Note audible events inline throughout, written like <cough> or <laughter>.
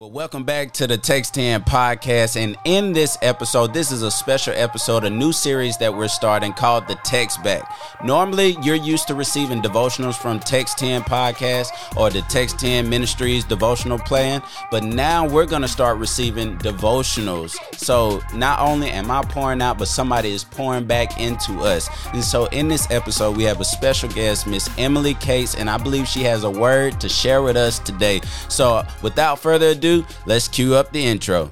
Well, welcome back to the Text 10 podcast. And in this episode, this is a special episode, a new series that we're starting called The Text Back. Normally, you're used to receiving devotionals from Text 10 podcast or the Text 10 Ministries devotional plan, but now we're going to start receiving devotionals. So not only am I pouring out, but somebody is pouring back into us. And so in this episode, we have a special guest, Miss Emily Cates, and I believe she has a word to share with us today. So without further ado, let's cue up the intro.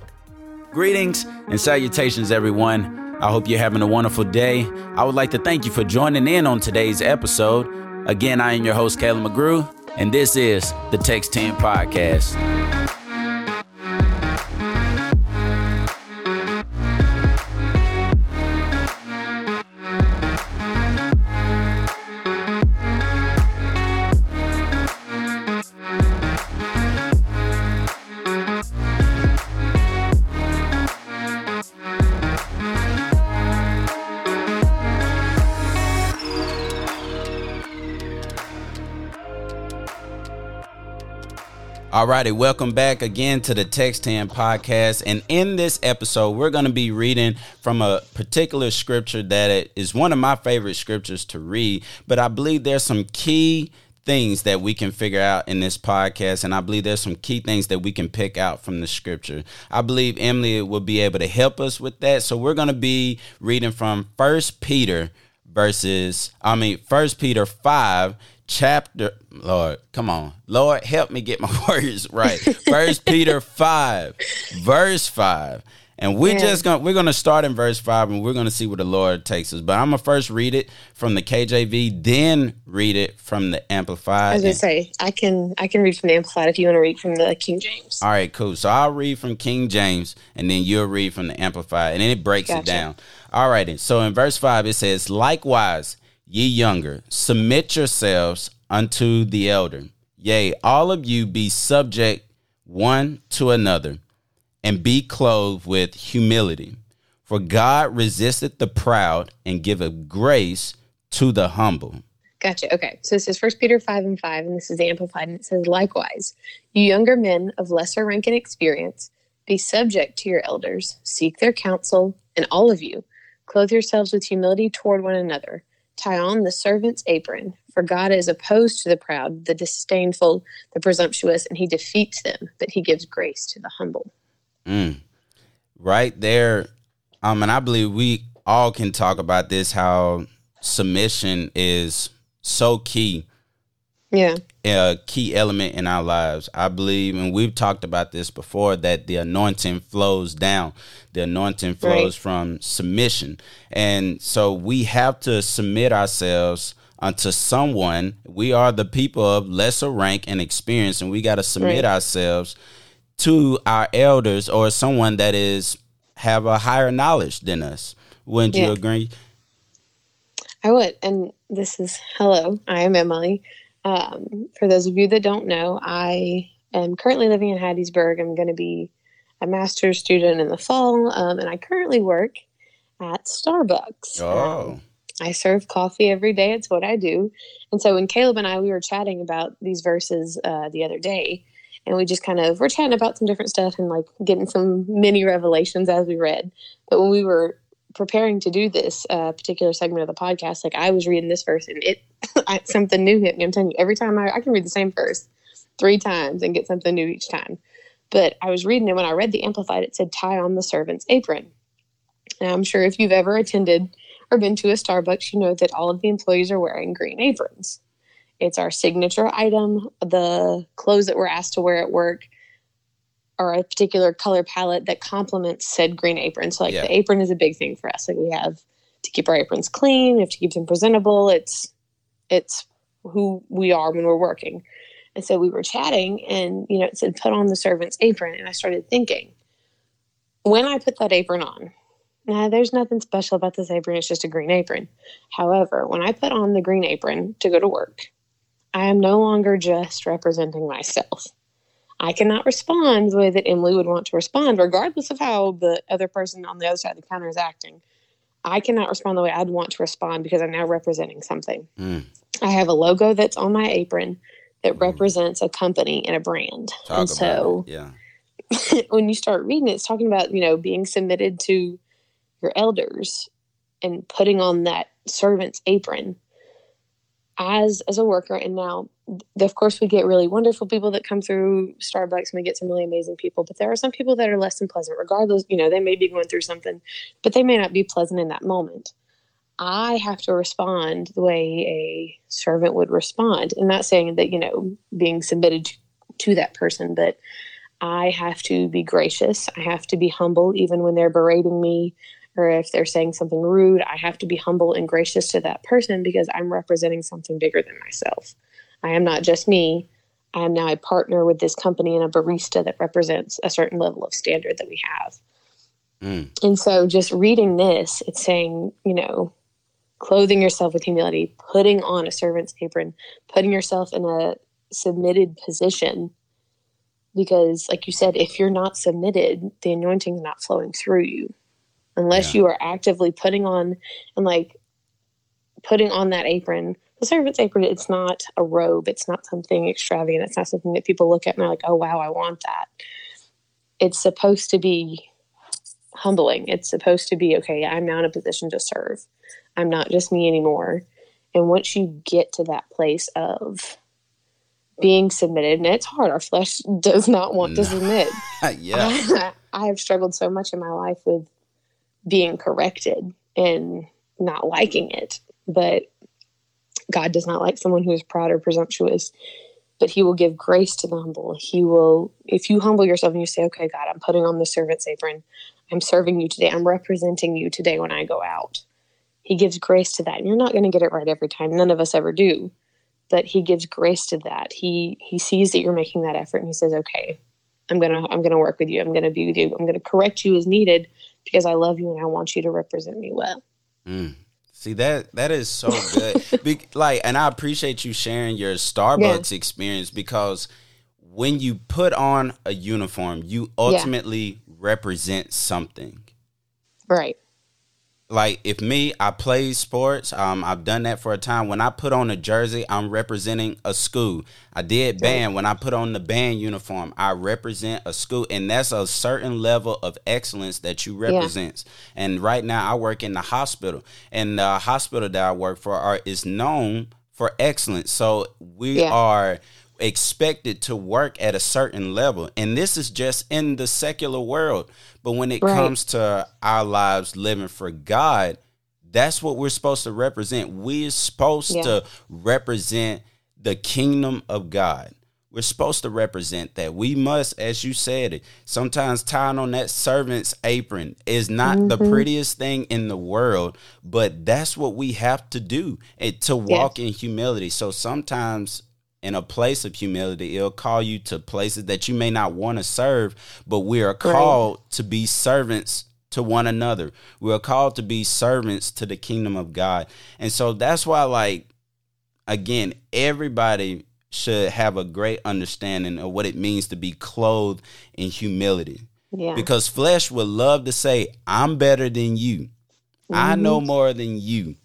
Greetings and salutations, everyone. I hope you're having a wonderful day. I would like to thank you for joining in on today's episode. Again, I am your host, Caleb McGrew, and this is the Text 10 Podcast. Alrighty, welcome back again to the Text 10 podcast. And in this episode, we're going to be reading from a particular scripture that is one of my favorite scriptures to read. But I believe there's some key things that we can figure out in this podcast and i believe there's some key things that we can pick out from the scripture i believe emily will be able to help us with that so we're going to be reading from first peter verses i mean first peter 5 chapter lord come on. Lord help me get my <laughs> words right. First peter 5 verse 5 and we're yeah. just gonna we're gonna start in verse 5 and we're gonna see where the lord takes us. But i'm gonna first read it from the kjv then read it from the amplified. I was gonna say i can i can read from the amplified if you want to read from the king james. All right cool. So i'll read from king james and then you'll read from the amplified and then it breaks gotcha. it down. All right so in verse 5 it says likewise Ye younger, submit yourselves unto the elder. Yea, all of you be subject one to another, and be clothed with humility. For God resisteth the proud and giveth grace to the humble. Gotcha. Okay. So this is First Peter 5 and 5, and this is Amplified, and it says, Likewise, you younger men of lesser rank and experience, be subject to your elders, seek their counsel, and all of you, clothe yourselves with humility toward one another tie on the servant's apron, for God is opposed to the proud, the disdainful, the presumptuous, and he defeats them, but he gives grace to the humble. Mm. Right there. Um, and I believe we all can talk about this how submission is so key yeah a key element in our lives. I believe and we've talked about this before that the anointing flows down. The anointing flows right. from submission. And so we have to submit ourselves unto someone. We are the people of lesser rank and experience and we got to submit right. ourselves to our elders or someone that is have a higher knowledge than us. Wouldn't yeah. you agree? I would and this is hello i am emily um, for those of you that don't know, I am currently living in Hattiesburg. I'm going to be a master's student in the fall, um, and I currently work at Starbucks. Oh. Um, I serve coffee every day. It's what I do. And so when Caleb and I we were chatting about these verses uh, the other day, and we just kind of we're chatting about some different stuff and like getting some mini revelations as we read. But when we were preparing to do this uh, particular segment of the podcast, like I was reading this verse and it <laughs> something new hit me. I'm telling you, every time I, I can read the same verse three times and get something new each time. But I was reading it when I read the Amplified, it said tie on the servant's apron. And I'm sure if you've ever attended or been to a Starbucks, you know that all of the employees are wearing green aprons. It's our signature item. The clothes that we're asked to wear at work are a particular color palette that complements said green apron. So, like, yeah. the apron is a big thing for us. Like, we have to keep our aprons clean, we have to keep them presentable. It's it's who we are when we're working. And so we were chatting, and you know, it said put on the servant's apron, and I started thinking, when I put that apron on, now there's nothing special about this apron; it's just a green apron. However, when I put on the green apron to go to work, I am no longer just representing myself. I cannot respond the way that Emily would want to respond, regardless of how the other person on the other side of the counter is acting. I cannot respond the way I'd want to respond because I'm now representing something. Mm. I have a logo that's on my apron that mm. represents a company and a brand. Talk and so yeah. <laughs> when you start reading it, it's talking about, you know, being submitted to your elders and putting on that servant's apron as as a worker and now of course we get really wonderful people that come through starbucks and we get some really amazing people but there are some people that are less than pleasant regardless you know they may be going through something but they may not be pleasant in that moment. I have to respond the way a servant would respond. And not saying that you know being submitted to, to that person but i have to be gracious. I have to be humble even when they're berating me or if they're saying something rude, I have to be humble and gracious to that person because I'm representing something bigger than myself. I am not just me. I am now a partner with this company and a barista that represents a certain level of standard that we have. Mm. And so just reading this, it's saying, you know, clothing yourself with humility, putting on a servant's apron, putting yourself in a submitted position. Because, like you said, if you're not submitted, the anointing is not flowing through you unless yeah. you are actively putting on and like putting on that apron the servant's apron it's not a robe it's not something extravagant it's not something that people look at and are like oh wow i want that. It's supposed to be humbling. It's supposed to be okay i'm now in a position to serve. I'm not just me anymore. And once you get to that place of being submitted and it's hard our flesh <laughs> does not want to submit. <laughs> Yeah. <laughs> I have struggled so much in my life with being corrected and not liking it. But God does not like someone who is proud or presumptuous, but He will give grace to the humble. He will, if you humble yourself and you say, Okay, God, I'm putting on the servant's apron, I'm serving you today, I'm representing you today when I go out. He gives grace to that. And you're not going to get it right every time. None of us ever do. But he gives grace to that. He he sees that you're making that effort and he says, Okay, I'm gonna I'm gonna work with you. I'm gonna be with you. I'm gonna correct you as needed because I love you and I want you to represent me well. Mm. See that that is so good. <laughs> Be, like, and I appreciate you sharing your Starbucks yeah. experience because when you put on a uniform, you ultimately yeah. represent something. Right like if me i play sports um, i've done that for a time when i put on a jersey i'm representing a school i did band when i put on the band uniform i represent a school and that's a certain level of excellence that you represent yeah. and right now i work in the hospital and the hospital that i work for are, is known for excellence so we yeah. are expected to work at a certain level. And this is just in the secular world. But when it right. comes to our lives living for God, that's what we're supposed to represent. We're supposed yeah. to represent the kingdom of God. We're supposed to represent that. We must, as you said it, sometimes tying on that servant's apron is not mm-hmm. the prettiest thing in the world, but that's what we have to do and to walk yes. in humility. So sometimes in a place of humility. It'll call you to places that you may not want to serve, but we are called right. to be servants to one another. We are called to be servants to the kingdom of God. And so that's why, like, again, everybody should have a great understanding of what it means to be clothed in humility. Yeah. Because flesh would love to say, I'm better than you. Mm-hmm. I know more than you.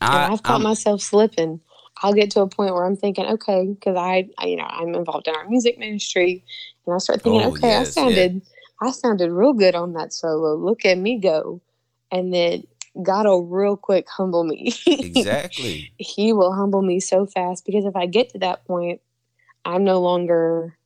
I, have caught I'm, myself slipping I'll get to a point where I'm thinking, okay, because I, I, you know, I'm involved in our music ministry, and I start thinking, oh, okay, yes, I sounded, yeah. I sounded real good on that solo. Look at me go, and then God will real quick humble me. exactly. <laughs> he will humble me so fast because if I get to that point, I'm no longer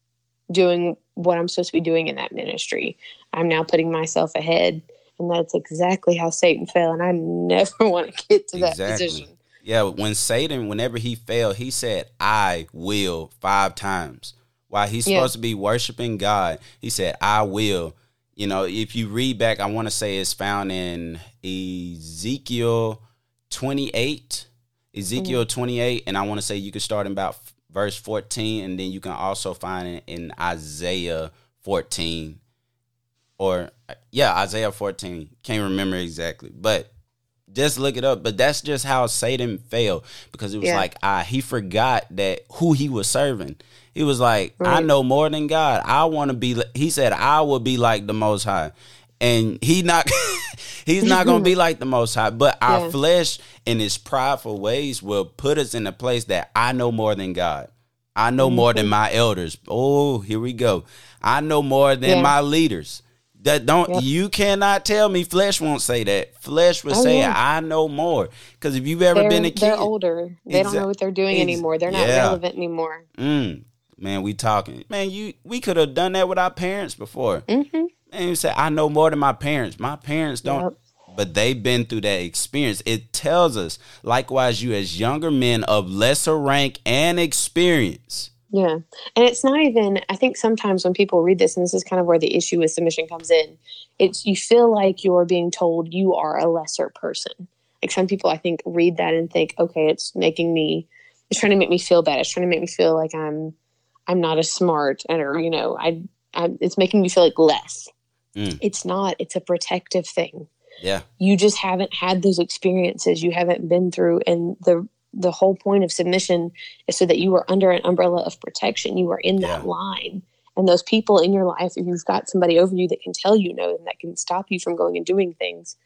doing what I'm supposed to be doing in that ministry. I'm now putting myself ahead. And that's exactly how Satan fell. And I never <laughs> want to get to exactly. that position. Yeah, when Satan, whenever he fell, he said, I will five times. While he's yeah. supposed to be worshiping God, he said, I will. You know, if you read back, I want to say it's found in Ezekiel 28. Ezekiel mm-hmm. 28, and I want to say you can start in about verse 14, and then you can also find it in Isaiah 14. Or, yeah, Isaiah 14. Can't remember exactly. But just look it up. But that's just how Satan failed because it was yeah. like ah, he forgot that who he was serving. He was like, right. I know more than God. I want to be. He said, I will be like the Most High, and he not. <laughs> he's not gonna be <laughs> like the Most High. But our yeah. flesh, in its prideful ways, will put us in a place that I know more than God. I know more than my elders. Oh, here we go. I know more than Yeah. my leaders. That don't you cannot tell me flesh won't say that. Flesh will Oh, say yeah. I know more. Because if you've ever they're, been a kid, they're older. They don't know what they're doing anymore. They're not yeah. relevant anymore. mm, man, we talking. Man, you we could have done that with our parents before. hmm And you say, I know more than my parents. My parents don't Yep. but they've been through that experience. It tells us, likewise, you as younger men of lesser rank and experience. Yeah. And it's not even, I think sometimes when people read this, and this is kind of where the issue with submission comes in, it's you feel like you're being told you are a lesser person. Like some people, I think, read that and think, okay, it's making me, it's trying to make me feel bad. It's trying to make me feel like I'm, I'm not as smart, and or you know, I, I, it's making me feel like less. Mm. It's not. It's a protective thing. Yeah. you just haven't had those experiences you haven't been through and the the whole point of submission is so that you are under an umbrella of protection. You are in that Yeah. line. And those people in your life if you've got somebody over you that can tell you no and that can stop you from going and doing things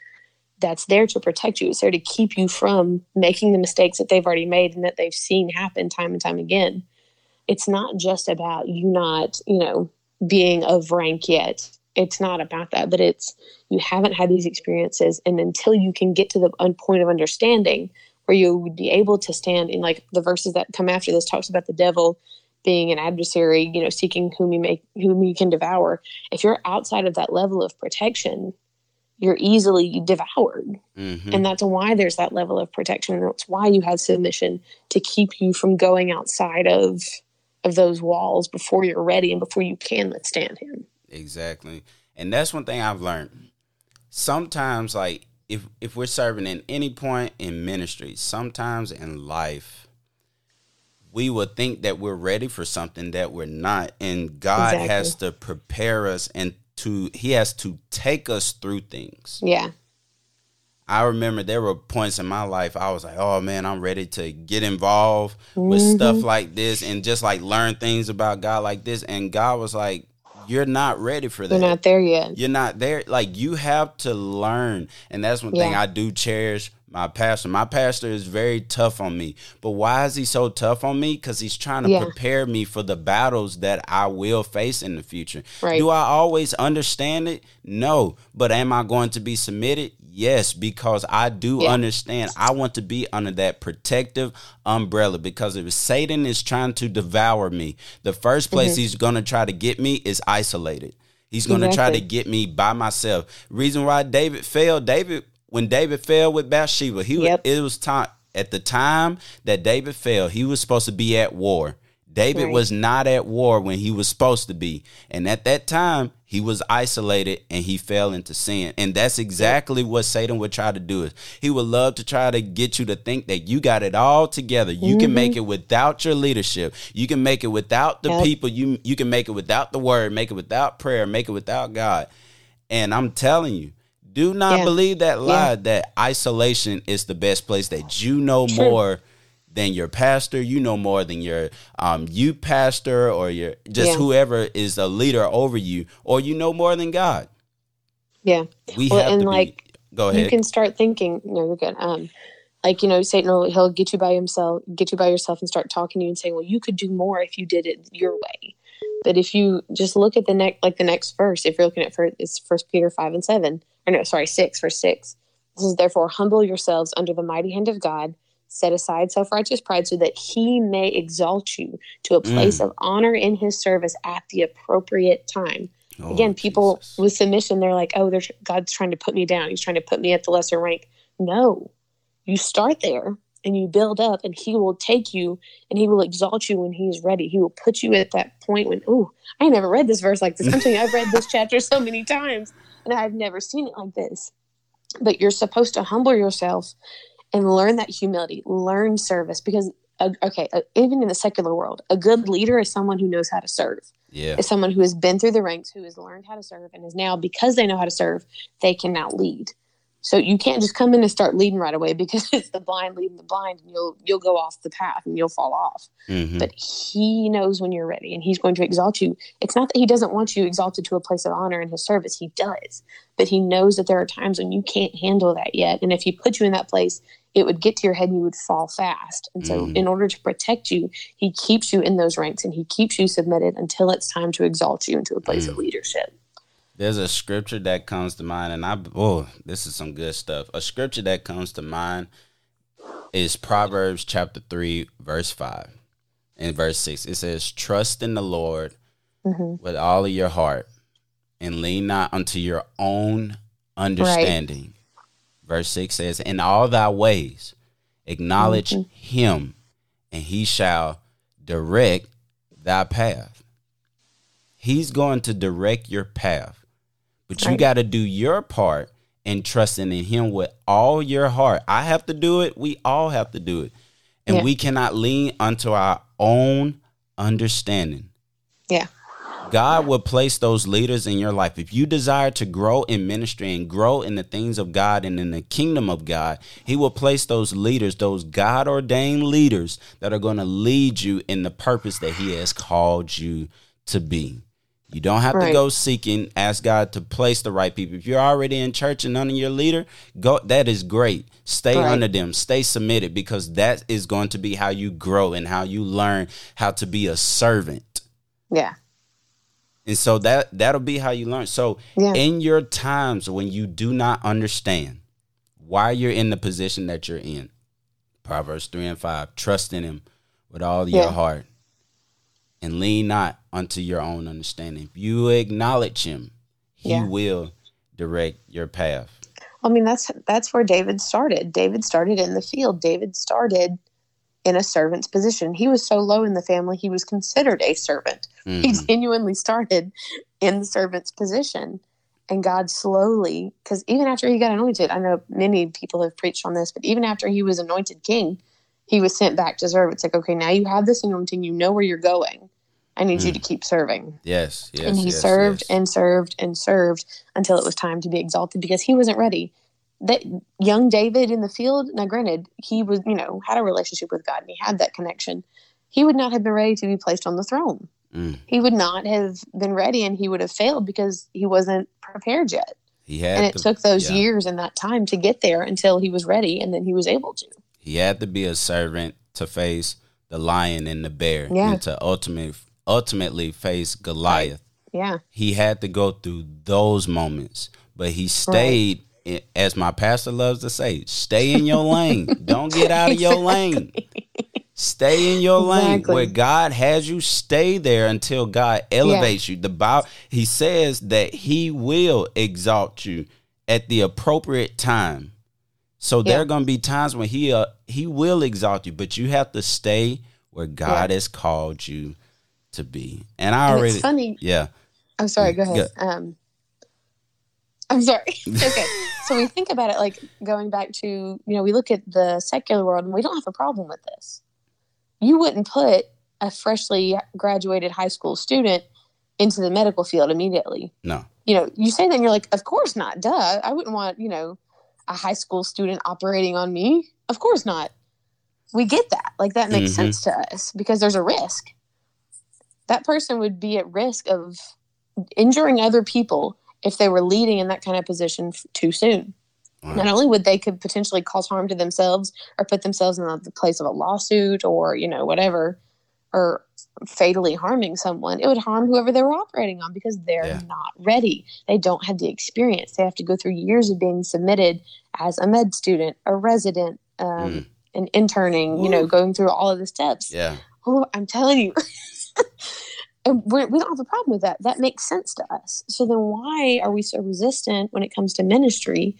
that's there to protect you. It's there to keep you from making the mistakes that they've already made and that they've seen happen time and time again. It's not just about you not you know being of rank yet. It's not about that but it's you haven't had these experiences. And until you can get to the point of understanding where you would be able to stand in like the verses that come after this talks about the devil being an adversary you know seeking whom you make whom you can devour if you're outside of that level of protection you're easily devoured hmm and that's why there's that level of protection and that's why you have submission to keep you from going outside of of those walls before you're ready and before you can withstand him Exactly. And that's one thing I've learned. Sometimes, like, if if we're serving in any point in ministry, sometimes in life, we will think that we're ready for something that we're not. And God Exactly. has to prepare us and to He has to take us through things. yeah I remember there were points in my life I was like, oh man, I'm ready to get involved with Mhm. stuff like this and just like learn things about God like this. And God was like, you're not ready for that. you're not there yet You're not there. Like you have to learn, and that's one thing I do cherish. My pastor, my pastor is very tough on me. But why is he so tough on me? Because he's trying to Yeah. prepare me for the battles that I will face in the future. Right. Do I always understand it? No. But am I going to be submitted? Yes, because I do Yeah. understand. I want to be under that protective umbrella because if Satan is trying to devour me, the first place Mm-hmm. he's going to try to get me is isolated. He's going to try to get me by myself. Reason why David fell, David when David fell with Bathsheba, he was- it was time at the time that David fell, he was supposed to be at war. David Right. was not at war when he was supposed to be. And at that time, he was isolated and he fell into sin. And that's exactly what Satan would try to do. Is he would love to try to get you to think that you got it all together. You can make mm-hmm. it without your leadership. You can make it without the Yep. people. You you can make it without the word, make it without prayer, make it without God. And I'm telling you, do not Yeah. believe that lie that isolation is the best place that you know True. more than your pastor, you know more than your um you pastor or your just Yeah. whoever is a leader over you, or you know more than God. yeah We Well, have and to like, be go ahead. you can start thinking no you're good um like you know satan will he'll get you by himself get you by yourself and start talking to you and saying well you could do more if you did it your way but if you just look at the next like the next verse if you're looking at first it's first peter 5 and 7 or no sorry 6 verse 6 this is therefore humble yourselves under the mighty hand of god set aside self-righteous pride so that he may exalt you to a place Mm. of honor in his service at the appropriate time. Oh, again people Jesus. with submission they're like oh they're god's trying to put me down. He's trying to put me at the lesser rank. No. You start there and you build up and he will take you and he will exalt you when he's ready. He will put you at that point when oh i never read this verse like this. I'm telling you i've read this <laughs> chapter so many times and i've never seen it like this. But you're supposed to humble yourself and learn that humility learn service because uh, okay uh, even in the secular world a good leader is someone who knows how to serve yeah. is someone who has been through the ranks, who has learned how to serve, and is now because they know how to serve, they can now lead. So you can't just come in and start leading right away because <laughs> it's the blind leading the blind, and you'll you'll go off the path and you'll fall off. Mhm. But he knows when you're ready, and he's going to exalt you. It's not that he doesn't want you exalted to a place of honor in his service; he does. But he knows that there are times when you can't handle that yet, and if he put you in that place, it would get to your head and you would fall fast. And so, Mhm. in order to protect you, he keeps you in those ranks and he keeps you submitted until it's time to exalt you into a place Mm. of leadership. There's a scripture that comes to mind, and I oh, this is some good stuff. A scripture that comes to mind is Proverbs chapter three, verse five, and verse six. It says, "Trust in the Lord hmm with all of your heart, and lean not unto your own understanding." Verse six says, "In all thy ways acknowledge Mhm. Him, and He shall direct thy path." He's going to direct your path. But you Right. got to do your part in trusting in him with all your heart. I have to do it. We all have to do it. And Yeah. we cannot lean unto our own understanding. Yeah. God will place those leaders in your life. If you desire to grow in ministry and grow in the things of God and in the kingdom of God, He will place those leaders, those God ordained leaders that are going to lead you in the purpose that He has called you to be. You don't have to go seeking, ask God to place the right people. If you're already in church and under your leader, go that is great. Stay Right. under them, stay submitted because that is going to be how you grow and how you learn how to be a servant. Yeah. And so that that'll be how you learn. So Yeah. in your times when you do not understand why you're in the position that you're in, Proverbs three and five, trust in him with all your Yeah. heart and lean not unto your own understanding. If you acknowledge him, he Yeah. will direct your path. I mean, that's that's where David started. David started in the field. David started in a servant's position. He was so low in the family, he was considered a servant. He Mhm. genuinely started in the servant's position. And God slowly, because even after he got anointed, I know many people have preached on this, but even after he was anointed king, he was sent back to serve. It's like, okay, now you have this anointing, you know where you're going. I need you Mm. to keep serving. Yes, yes. and he yes, served yes. and served and served until it was time to be exalted because he wasn't ready. That young David in the field, now granted, he was, you know, had a relationship with God and he had that connection. He would not have been ready to be placed on the throne. Mm. He would not have been ready and he would have failed because he wasn't prepared yet. He had and it to, took those yeah. years and that time to get there until he was ready and then he was able to. he had to be a servant to face the lion and the bear Yeah. and to ultimately ultimately face Goliath. Yeah. he had to go through those moments, but he stayed. i- As my pastor loves to say, stay in your lane. <laughs> Don't get out of your lane. Stay in your lane Exactly. where God has you. Stay there until God elevates you. The Bible, He says that He will exalt you at the appropriate time. So there are going to be times when He uh, He will exalt you, but you have to stay where God has called you to be. And I And already, funny. yeah, I'm sorry, go ahead. Um, I'm sorry. <laughs> okay. So we think about it like going back to, you know, we look at the secular world and we don't have a problem with this. You wouldn't put a freshly graduated high school student into the medical field immediately. no, You know, you say that and you're like, of course not. Duh. I wouldn't want, you know, a high school student operating on me. Of course not. We get that. Like that makes Mhm. sense to us because there's a risk. That person would be at risk of injuring other people if they were leading in that kind of position f- too soon. Wow. Not only would they could potentially cause harm to themselves or put themselves in the place of a lawsuit or you know whatever, or fatally harming someone, it would harm whoever they were operating on because they're Yeah. not ready. They don't have the experience. They have to go through years of being submitted as a med student, a resident, um, Mm. and interning. You know, going through all of the steps. yeah, Oh, I'm telling you. <laughs> and we're, we don't have a problem with that. That makes sense to us. So then why are we so resistant when it comes to ministry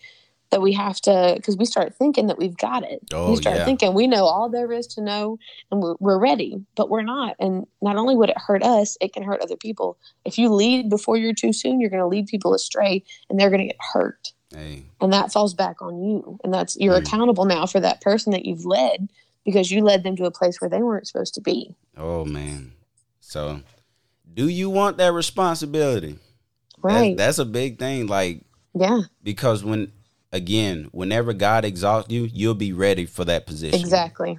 that we have to, because we start thinking that we've got it. Oh, we start yeah. thinking we know all there is to know and we're, we're ready, but we're not. And not only would it hurt us, it can hurt other people. If you lead before you're too soon, you're going to lead people astray and they're going to get hurt hey, and that falls back on you and that's you're Mm. accountable now for that person that you've led because you led them to a place where they weren't supposed to be oh man. So, do you want that responsibility? That's- right That's, a big thing. Like yeah because when again, whenever God exalts you, you'll be ready for that position. Exactly.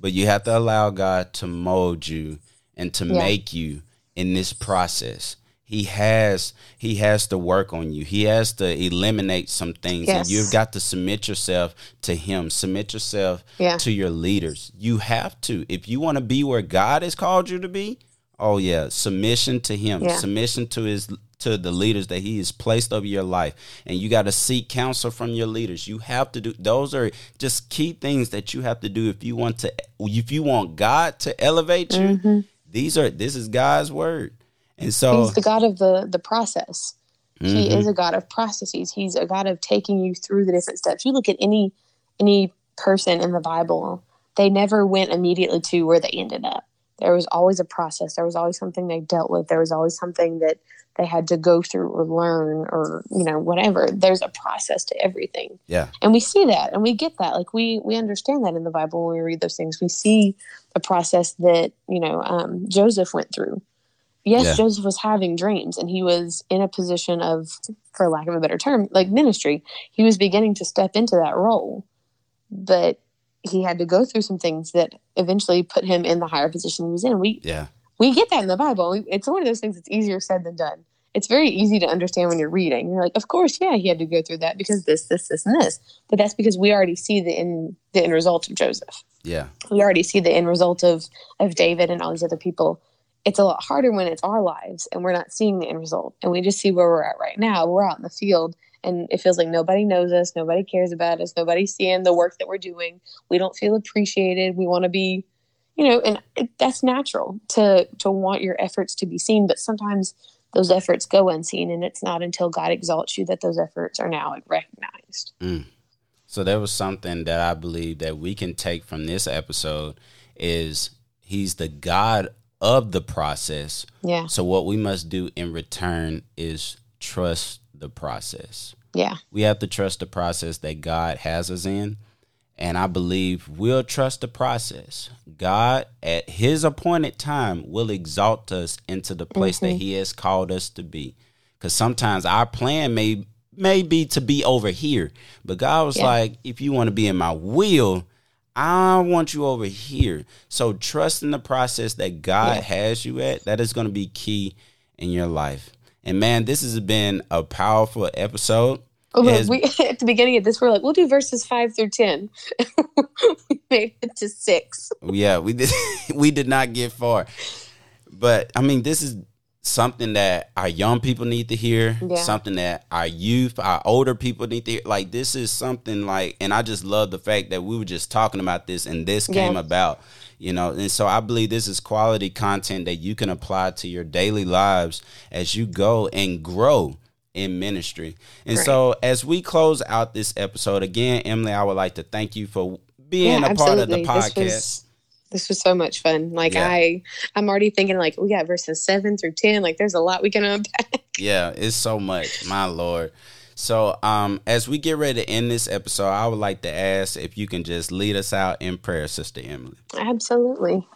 But you have to allow God to mold you and to Yeah. make you in this process. He has he has to work on you. He has to eliminate some things and you've got to submit yourself to him. Submit yourself Yeah. to your leaders. You have to. If you want to be where God has called you to be, oh yeah, submission to him. Yeah. Submission to his to the leaders that he has placed over your life. And you got to seek counsel from your leaders. You have to do those are just key things that you have to do if you want to if you want God to elevate you. These are this is God's word. And so Mm-hmm. He's the God of the the process. He Mhm. is a God of processes. He's a God of taking you through the different steps. You look at any any person in the Bible, they never went immediately to where they ended up. There was always a process. There was always something they dealt with. There was always something that they had to go through or learn or you know whatever. There's a process to everything yeah. and we see that and we get that like we we understand that in the bible when we read those things we see the process that you know um, joseph went through yes Yeah. joseph was having dreams and he was in a position of for lack of a better term like ministry he was beginning to step into that role but he had to go through some things that eventually put him in the higher position he was in we Yeah. we get that in the Bible. It's one of those things that's easier said than done. It's very easy to understand when you're reading. You're like, of course, yeah, he had to go through that because this, this, this, and this. But that's because we already see the end, the end result of Joseph. Yeah. We already see the end result of of David and all these other people. It's a lot harder when it's our lives and we're not seeing the end result, and we just see where we're at right now. We're out in the field, and it feels like nobody knows us, nobody cares about us, nobody's seeing the work that we're doing. We don't feel appreciated. We want to be you know and it, that's natural to to want your efforts to be seen but sometimes those efforts go unseen and it's not until god exalts you that those efforts are now recognized mm. So there was something that I believe that we can take from this episode is he's the God of the process. yeah So what we must do in return is trust the process. yeah We have to trust the process that God has us in. And I believe we'll trust the process. God, at his appointed time, will exalt us into the place that mm-hmm. he has called us to be. Because sometimes our plan may may be to be over here. But God was Yeah. like, if you want to be in my will, I want you over here. So trust in the process that God Yeah. has you at. That is going to be key in your life. And man, this has been a powerful episode. oh, has- we, <laughs> at the beginning of this we're like we'll do verses 5 through 10 <laughs> we made it to 6 yeah, we did <laughs> we did not get far. But I mean, this is something that our young people need to hear, Yeah. something that our youth, our older people need to hear. Like this is something like and I just love the fact that we were just talking about this and this came Yeah. about. You know, and so I believe this is quality content that you can apply to your daily lives as you go and grow in ministry. And Right. so as we close out this episode, again, Emily, I would like to thank you for being a part of the podcast. This was, this was so much fun. Like Yeah. I, I'm already thinking like oh, we got verses seven through ten. Like there's a lot we can unpack. Yeah, it's so much, my lord. So, um, as we get ready to end this episode, I would like to ask if you can just lead us out in prayer, Sister Emily. Absolutely,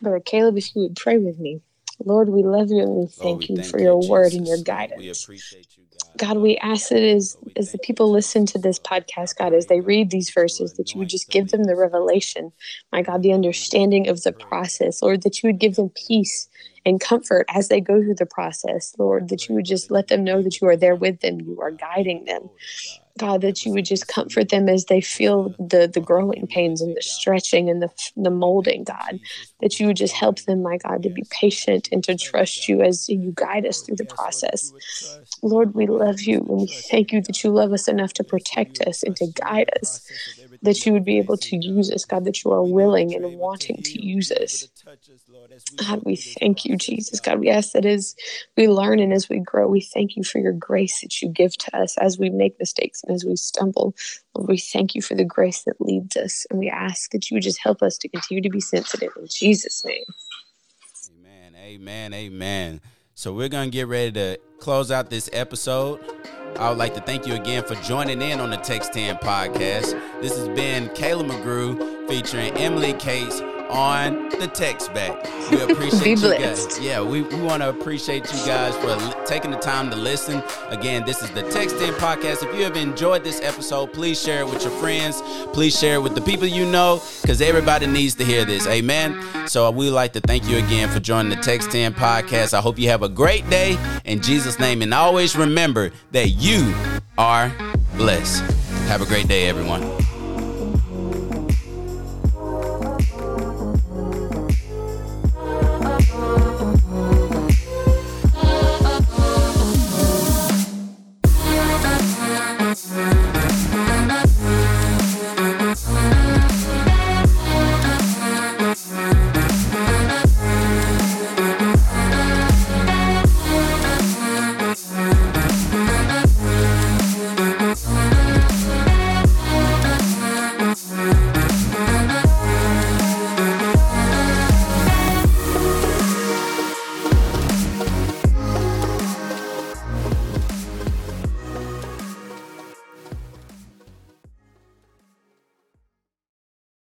Brother Caleb, if you would pray with me, Lord, we love you and we Lord, thank we you for your word and your guidance. We appreciate you, God. God, we ask that as, as the people listen to this podcast, God, as they read these verses, that you would just give them the revelation, my God, the understanding of the process, Lord, that you would give them peace and comfort as they go through the process, Lord, that you would just let them know that you are there with them, you are guiding them. God, that you would just comfort them as they feel the the growing pains and the stretching and the the molding, God. That you would just help them, my God, to be patient and to trust you as you guide us through the process. Lord, we love you and we thank you that you love us enough to protect us and to guide us. That you would be able to use us, God, that you are willing and wanting to use us. God, we thank you, Jesus. God, we ask that as we learn and as we grow, we thank you for your grace that you give to us as we make mistakes and as we stumble. Lord, we thank you for the grace that leads us. And we ask that you would just help us to continue to be sensitive in Jesus' name. Amen, amen, amen. So we're gonna get ready to close out this episode. I would like to thank you again for joining in on the Text 10 podcast. This has been Caleb McGrew featuring Emily Cates on the text back. We appreciate you guys. Yeah, we, we want to appreciate you guys for li- taking the time to listen. Again, this is the Text In Podcast. If you have enjoyed this episode, please share it with your friends. Please share it with the people you know because everybody needs to hear this. Amen. So uh, we would like to thank you again for joining the Text In Podcast. I hope you have a great day in Jesus' name. And always remember that you are blessed. Have a great day, everyone.